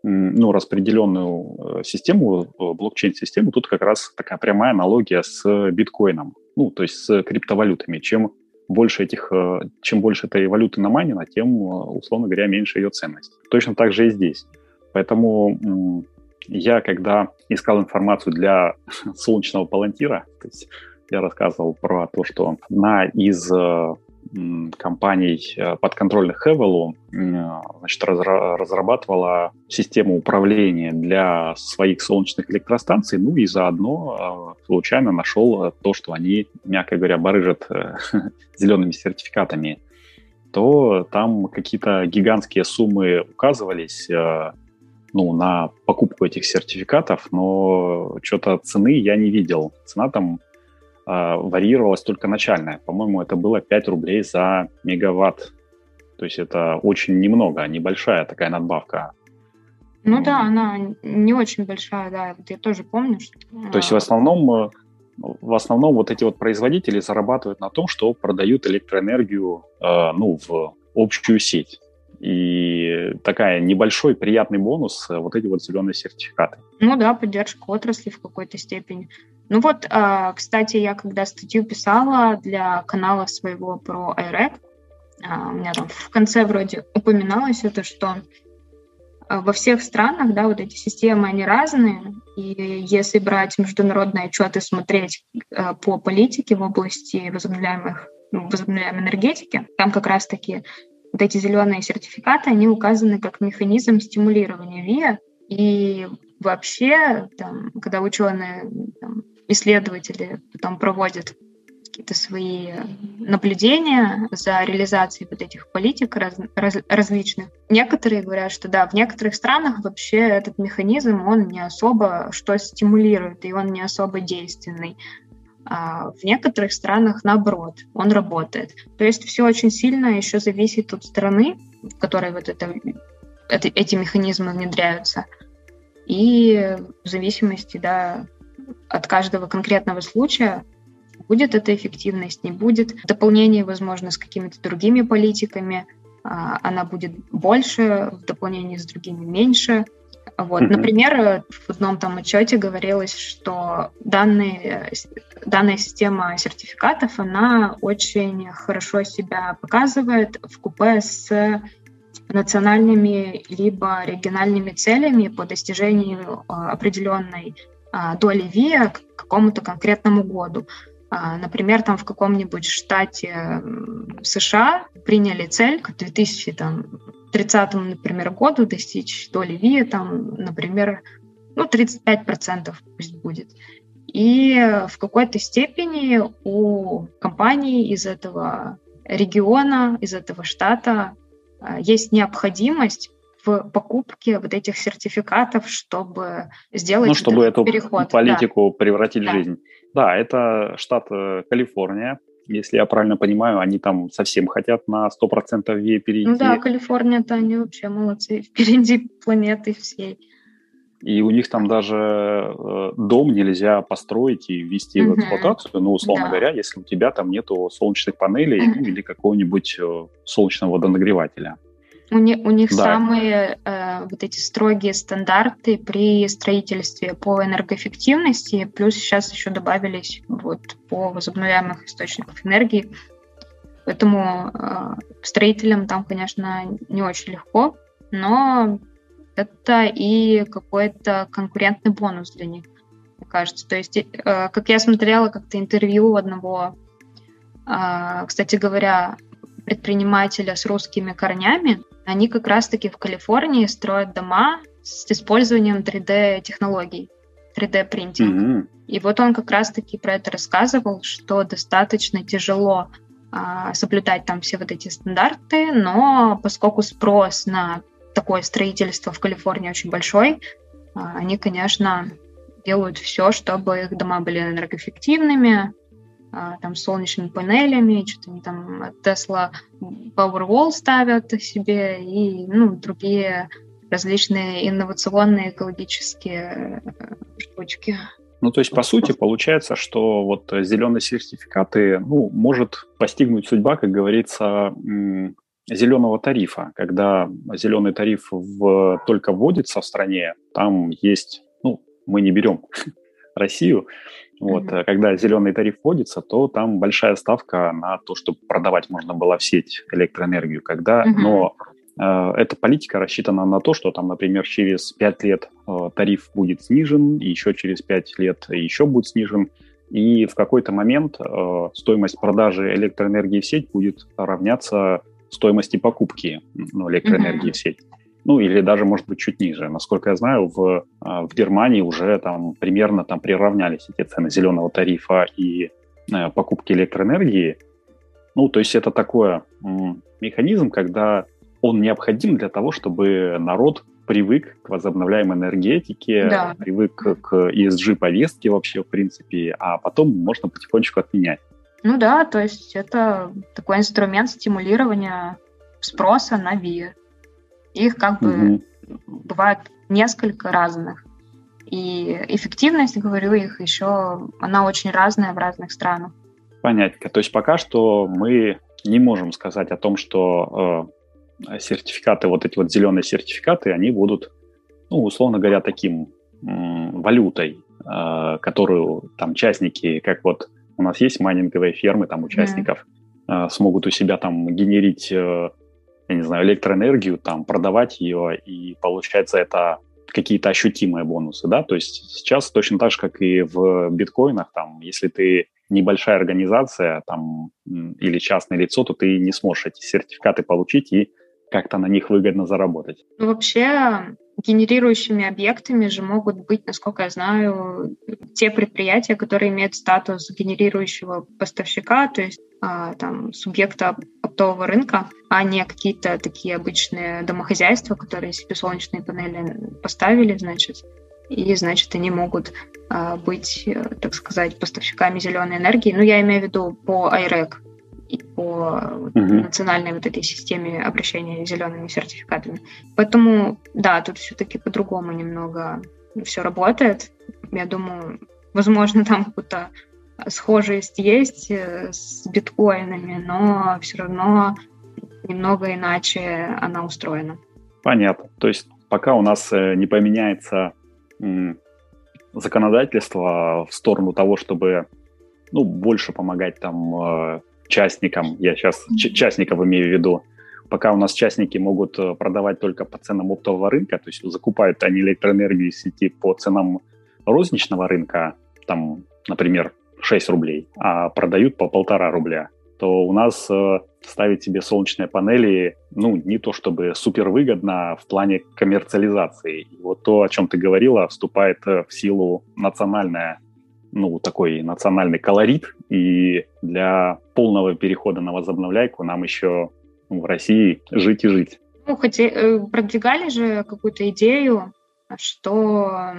ну, распределенную систему, блокчейн-систему, тут как раз такая прямая аналогия с биткоином, ну, то есть с криптовалютами. Чем больше этих, э, чем больше этой валюты наманено, тем, условно говоря, меньше ее ценность. Точно так же и здесь. Поэтому я, когда искал информацию для солнечного палантира, то есть я рассказывал про то, что одна из компаний э, подконтрольных Эвелу значит, разрабатывала систему управления для своих солнечных электростанций, ну и заодно э, случайно нашел то, что они, мягко говоря, барыжат э, зелеными сертификатами, то там какие-то гигантские суммы указывались ну, на покупку этих сертификатов, но что-то цены я не видел. Цена там э, варьировалась только начальная. По-моему, это было 5 рублей за мегаватт. То есть это очень немного, небольшая такая надбавка. Ну да, она не очень большая, да, вот я тоже помню. Что... То есть в основном, э, в основном вот эти вот производители зарабатывают на том, что продают электроэнергию э, ну, в общую сеть. И такая небольшой приятный бонус э, вот эти вот зеленые сертификаты. Ну да, поддержка отрасли в какой-то степени. Ну вот, а, кстати, я когда статью писала для канала своего про IREC, а, у меня там в конце вроде упоминалось это, что а, во всех странах, да, вот эти системы, они разные, и если брать международные отчеты, смотреть по политике в области возобновляемых, ну, возобновляемой энергетики, там как раз-таки вот эти зеленые сертификаты, они указаны как механизм стимулирования ВИА, и вообще, там, когда ученые там, исследователи потом проводят какие-то свои наблюдения за реализацией вот этих политик раз, раз, различных. Некоторые говорят, что да, в некоторых странах вообще этот механизм, он не особо что стимулирует, и он не особо действенный. А в некоторых странах, наоборот, он работает. То есть все очень сильно еще зависит от страны, в которой вот это, это, эти механизмы внедряются. И в зависимости, да, от каждого конкретного случая будет эта эффективность, не будет. Дополнение, возможно, с какими-то другими политиками, а, она будет больше, в дополнении с другими меньше. Вот. Mm-hmm. Например, в одном там отчете говорилось, что данные, данная система сертификатов, она очень хорошо себя показывает в купе с национальными либо региональными целями по достижению а, определенной доли ВИА к какому-то конкретному году. А, например, там в каком-нибудь штате США приняли цель к 2030, например, году достичь доли ВИА, там, например, ну, 35% пусть будет. И в какой-то степени у компаний из этого региона, из этого штата а, есть необходимость в покупке вот этих сертификатов, чтобы сделать ну, чтобы эту переход. политику да. превратить в да. жизнь. Да, это штат э, Калифорния. если я правильно понимаю, они там совсем хотят на 100% ВИЭ перейти. Ну да, Калифорния-то они вообще молодцы, впереди планеты всей. И у них там даже э, дом нельзя построить и ввести mm-hmm. в эксплуатацию, ну, условно да. говоря, если у тебя там нету солнечных панелей mm-hmm. или какого-нибудь э, солнечного водонагревателя. У, не, у них да. самые э, вот эти строгие стандарты при строительстве по энергоэффективности, плюс сейчас еще добавились вот по возобновляемых источников энергии. Поэтому э, строителям там, конечно, не очень легко, но это и какой-то конкурентный бонус для них, мне кажется. То есть, э, как я смотрела как-то интервью одного, э, кстати говоря, предпринимателя с русскими корнями, они как раз-таки в Калифорнии строят дома с использованием 3D-технологий, 3D-принтинг. Mm-hmm. И вот он как раз-таки про это рассказывал, что достаточно тяжело а, соблюдать там все вот эти стандарты, но поскольку спрос на такое строительство в Калифорнии очень большой, а, они, конечно, делают все, чтобы их дома были энергоэффективными, там солнечными панелями, что-то они там Tesla Powerwall ставят себе и ну, другие различные инновационные экологические э, штучки. Ну, то есть, по сути, получается, что вот зеленые сертификаты, ну, может постигнуть судьба, как говорится, зеленого тарифа. Когда зеленый тариф в, только вводится в стране, там есть, ну, мы не берем Россию, вот, mm-hmm. когда зеленый тариф вводится, то там большая ставка на то, чтобы продавать можно было в сеть электроэнергию. Когда, mm-hmm. Но э, эта политика рассчитана на то, что там, например, через 5 лет э, тариф будет снижен, и еще через 5 лет еще будет снижен, и в какой-то момент стоимость продажи электроэнергии в сеть будет равняться стоимости покупки ну, электроэнергии mm-hmm. в сеть. Ну, или даже, может быть, чуть ниже. Насколько я знаю, в, а, в Германии уже там примерно там приравнялись эти цены зеленого тарифа и э, покупки электроэнергии. Ну, то есть это такой механизм, когда он необходим для того, чтобы народ привык к возобновляемой энергетике, да. привык к ESG-повестке вообще, в принципе, а потом можно потихонечку отменять. Ну да, то есть это такой инструмент стимулирования спроса на ВИА. Их как бы угу. бывает несколько разных. И эффективность, говорю, их еще, она очень разная в разных странах. Понятно. То есть пока что мы не можем сказать о том, что э, сертификаты, вот эти вот зеленые сертификаты, они будут, ну, условно говоря, таким э, валютой, э, которую там частники, как вот у нас есть майнинговые фермы, там участников yeah. э, смогут у себя там генерить, э, я не знаю, электроэнергию, там продавать ее и получать за это какие-то ощутимые бонусы, да, то есть сейчас точно так же, как и в биткоинах, там, если ты небольшая организация там или частное лицо, то ты не сможешь эти сертификаты получить и как-то на них выгодно заработать. Ну, вообще, генерирующими объектами же могут быть, насколько я знаю, те предприятия, которые имеют статус генерирующего поставщика, то есть а, там субъекта оптового рынка, а не какие-то такие обычные домохозяйства, которые себе солнечные панели поставили, значит, и, значит, они могут а, быть, э, так сказать, поставщиками зеленой энергии. Ну, я имею в виду по IREC, и по угу. национальной вот этой системе обращения зелеными сертификатами. Поэтому, да, тут все-таки по-другому немного все работает. Я думаю, возможно, там какую-то схожесть есть э, с биткоинами, но все равно немного иначе она устроена. Понятно. То есть пока у нас э, не поменяется законодательство в сторону того, чтобы ну, больше помогать там э, частникам, я сейчас частников имею в виду, пока у нас частники могут э, продавать только по ценам оптового рынка, то есть закупают они электроэнергию из сети по ценам розничного рынка, там, например, 6 рублей, а продают по полтора рубля, то у нас э, ставить себе солнечные панели, ну, не то чтобы супер выгодно в плане коммерциализации. И вот то, о чем ты говорила, вступает э, в силу национальная ну, такой национальный колорит, и для полного перехода на возобновляйку нам еще ну, в России жить и жить. Ну, хотя э, продвигали же какую-то идею что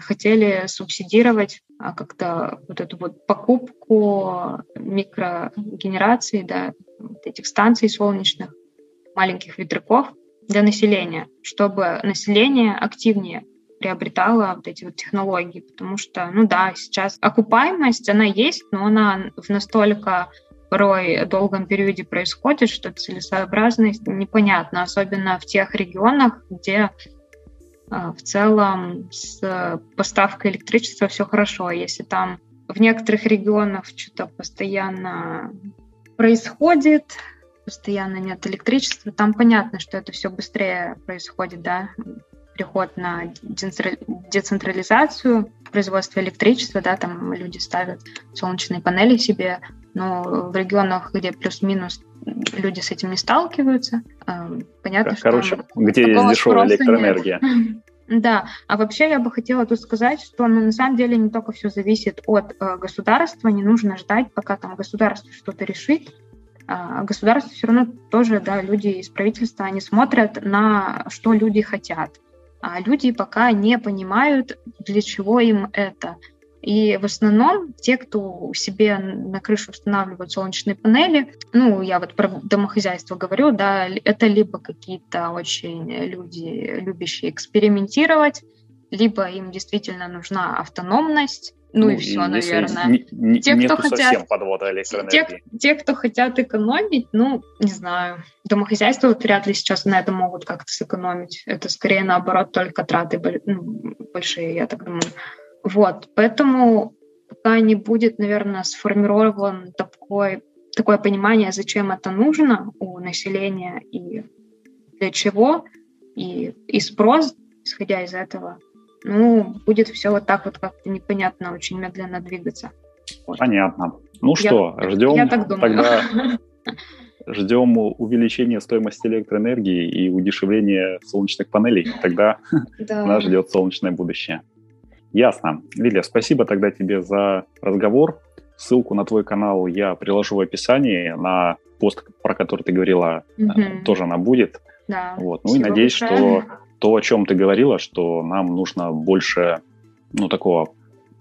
хотели субсидировать а, как-то вот эту вот покупку микрогенерации, да, этих станций солнечных, маленьких ветряков для населения, чтобы население активнее приобретала вот эти вот технологии, потому что, ну да, сейчас окупаемость, она есть, но она в настолько порой долгом периоде происходит, что целесообразность непонятна, особенно в тех регионах, где а, в целом с поставкой электричества все хорошо. Если там в некоторых регионах что-то постоянно происходит, постоянно нет электричества, там понятно, что это все быстрее происходит, да, переход на децентрализацию производства электричества, да, там люди ставят солнечные панели себе, но в регионах, где плюс-минус люди с этим не сталкиваются, э, понятно, Короче, что... Короче, где есть дешевая электроэнергия. Нет. Да, а вообще я бы хотела тут сказать, что ну, на самом деле не только все зависит от э, государства, не нужно ждать, пока там государство что-то решит. А государство все равно тоже, да, люди из правительства, они смотрят на что люди хотят а люди пока не понимают, для чего им это. И в основном те, кто себе на крышу устанавливают солнечные панели, ну, я вот про домохозяйство говорю, да, это либо какие-то очень люди, любящие экспериментировать, либо им действительно нужна автономность, ну, ну и все, наверное. Не, не, те, кто хотят, подвода электроэнергии. Те, те, кто хотят экономить, ну, не знаю. Домохозяйства вот вряд ли сейчас на это могут как-то сэкономить. Это скорее наоборот только траты ну, большие, я так думаю. Вот, поэтому пока не будет, наверное, сформирован такой, такое понимание, зачем это нужно у населения и для чего, и, и спрос, исходя из этого, ну, будет все вот так вот как-то непонятно, очень медленно двигаться. Вот. Понятно. Ну я, что, ждем я так думаю. тогда ждем увеличения стоимости электроэнергии и удешевления солнечных панелей. Тогда да. нас ждет солнечное будущее. Ясно. Лилия, спасибо тогда тебе за разговор. Ссылку на твой канал я приложу в описании. На пост, про который ты говорила, угу. тоже она будет. Да. Вот. Ну и надеюсь, что то, о чем ты говорила, что нам нужно больше, ну, такого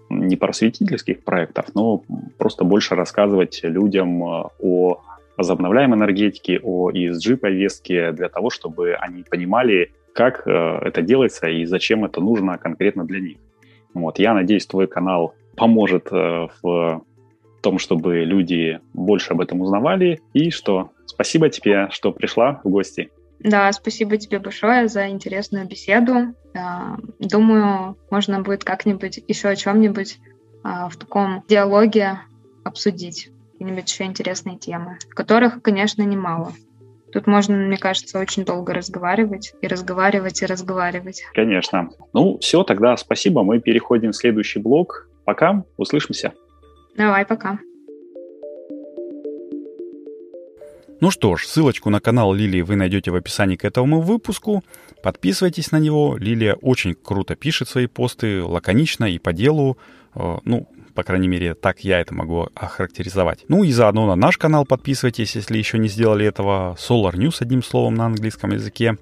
не просветительских проектов, но просто больше рассказывать людям э, о возобновляемой энергетике, о ESG-повестке, для того, чтобы они понимали, как э, это делается и зачем это нужно конкретно для них. Вот, я надеюсь, твой канал поможет э, в том, чтобы люди больше об этом узнавали. И что? Спасибо тебе, что пришла в гости. Да, спасибо тебе большое за интересную беседу. Думаю, можно будет как-нибудь еще о чем-нибудь а, в таком диалоге обсудить какие-нибудь еще интересные темы, которых, конечно, немало. Тут можно, мне кажется, очень долго разговаривать и разговаривать и разговаривать. Конечно. Ну, все, тогда спасибо. Мы переходим в следующий блок. Пока, услышимся. Давай, пока. Ну что ж, ссылочку на канал Лилии вы найдете в описании к этому выпуску. Подписывайтесь на него. Лилия очень круто пишет свои посты, лаконично и по делу. Э, ну, по крайней мере, так я это могу охарактеризовать. Ну и заодно на наш канал подписывайтесь, если еще не сделали этого. Solar News, одним словом, на английском языке.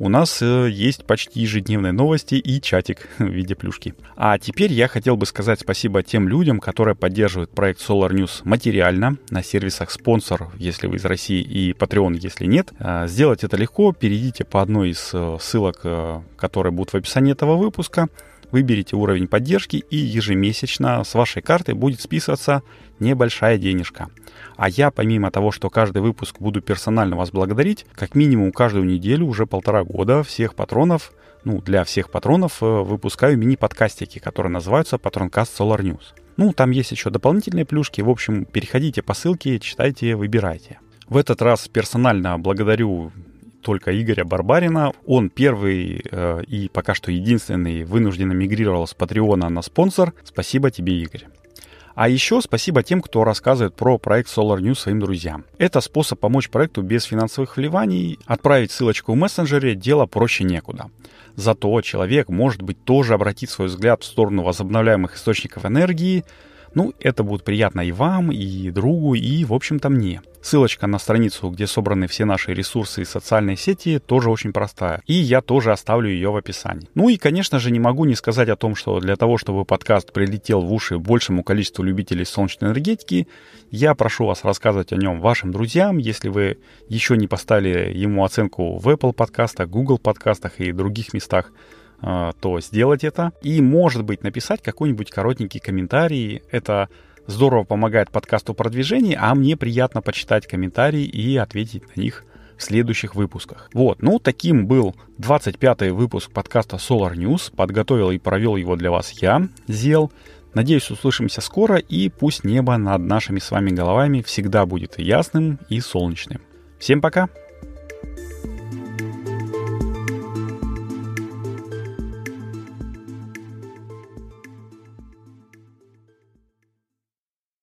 У нас э, есть почти ежедневные новости и чатик в виде плюшки. А теперь я хотел бы сказать спасибо тем людям, которые поддерживают проект Solar News материально на сервисах спонсор, если вы из России, и Patreon, если нет. Э, сделать это легко. Перейдите по одной из э, ссылок, э, которые будут в описании этого выпуска выберите уровень поддержки и ежемесячно с вашей карты будет списываться небольшая денежка. А я, помимо того, что каждый выпуск буду персонально вас благодарить, как минимум каждую неделю уже полтора года всех патронов, ну, для всех патронов э, выпускаю мини-подкастики, которые называются Патронкаст Solar News. Ну, там есть еще дополнительные плюшки. В общем, переходите по ссылке, читайте, выбирайте. В этот раз персонально благодарю только Игоря Барбарина. Он первый э, и пока что единственный вынужденно мигрировал с Патреона на спонсор. Спасибо тебе, Игорь. А еще спасибо тем, кто рассказывает про проект Solar News своим друзьям. Это способ помочь проекту без финансовых вливаний. Отправить ссылочку в мессенджере – дело проще некуда. Зато человек, может быть, тоже обратить свой взгляд в сторону возобновляемых источников энергии. Ну, это будет приятно и вам, и другу, и, в общем-то, мне. Ссылочка на страницу, где собраны все наши ресурсы и социальные сети, тоже очень простая. И я тоже оставлю ее в описании. Ну и, конечно же, не могу не сказать о том, что для того, чтобы подкаст прилетел в уши большему количеству любителей солнечной энергетики, я прошу вас рассказывать о нем вашим друзьям. Если вы еще не поставили ему оценку в Apple подкастах, Google подкастах и других местах, э, то сделать это. И, может быть, написать какой-нибудь коротенький комментарий. Это здорово помогает подкасту продвижения, а мне приятно почитать комментарии и ответить на них в следующих выпусках. Вот, ну, таким был 25-й выпуск подкаста Solar News. Подготовил и провел его для вас я, Зел. Надеюсь, услышимся скоро, и пусть небо над нашими с вами головами всегда будет ясным и солнечным. Всем пока!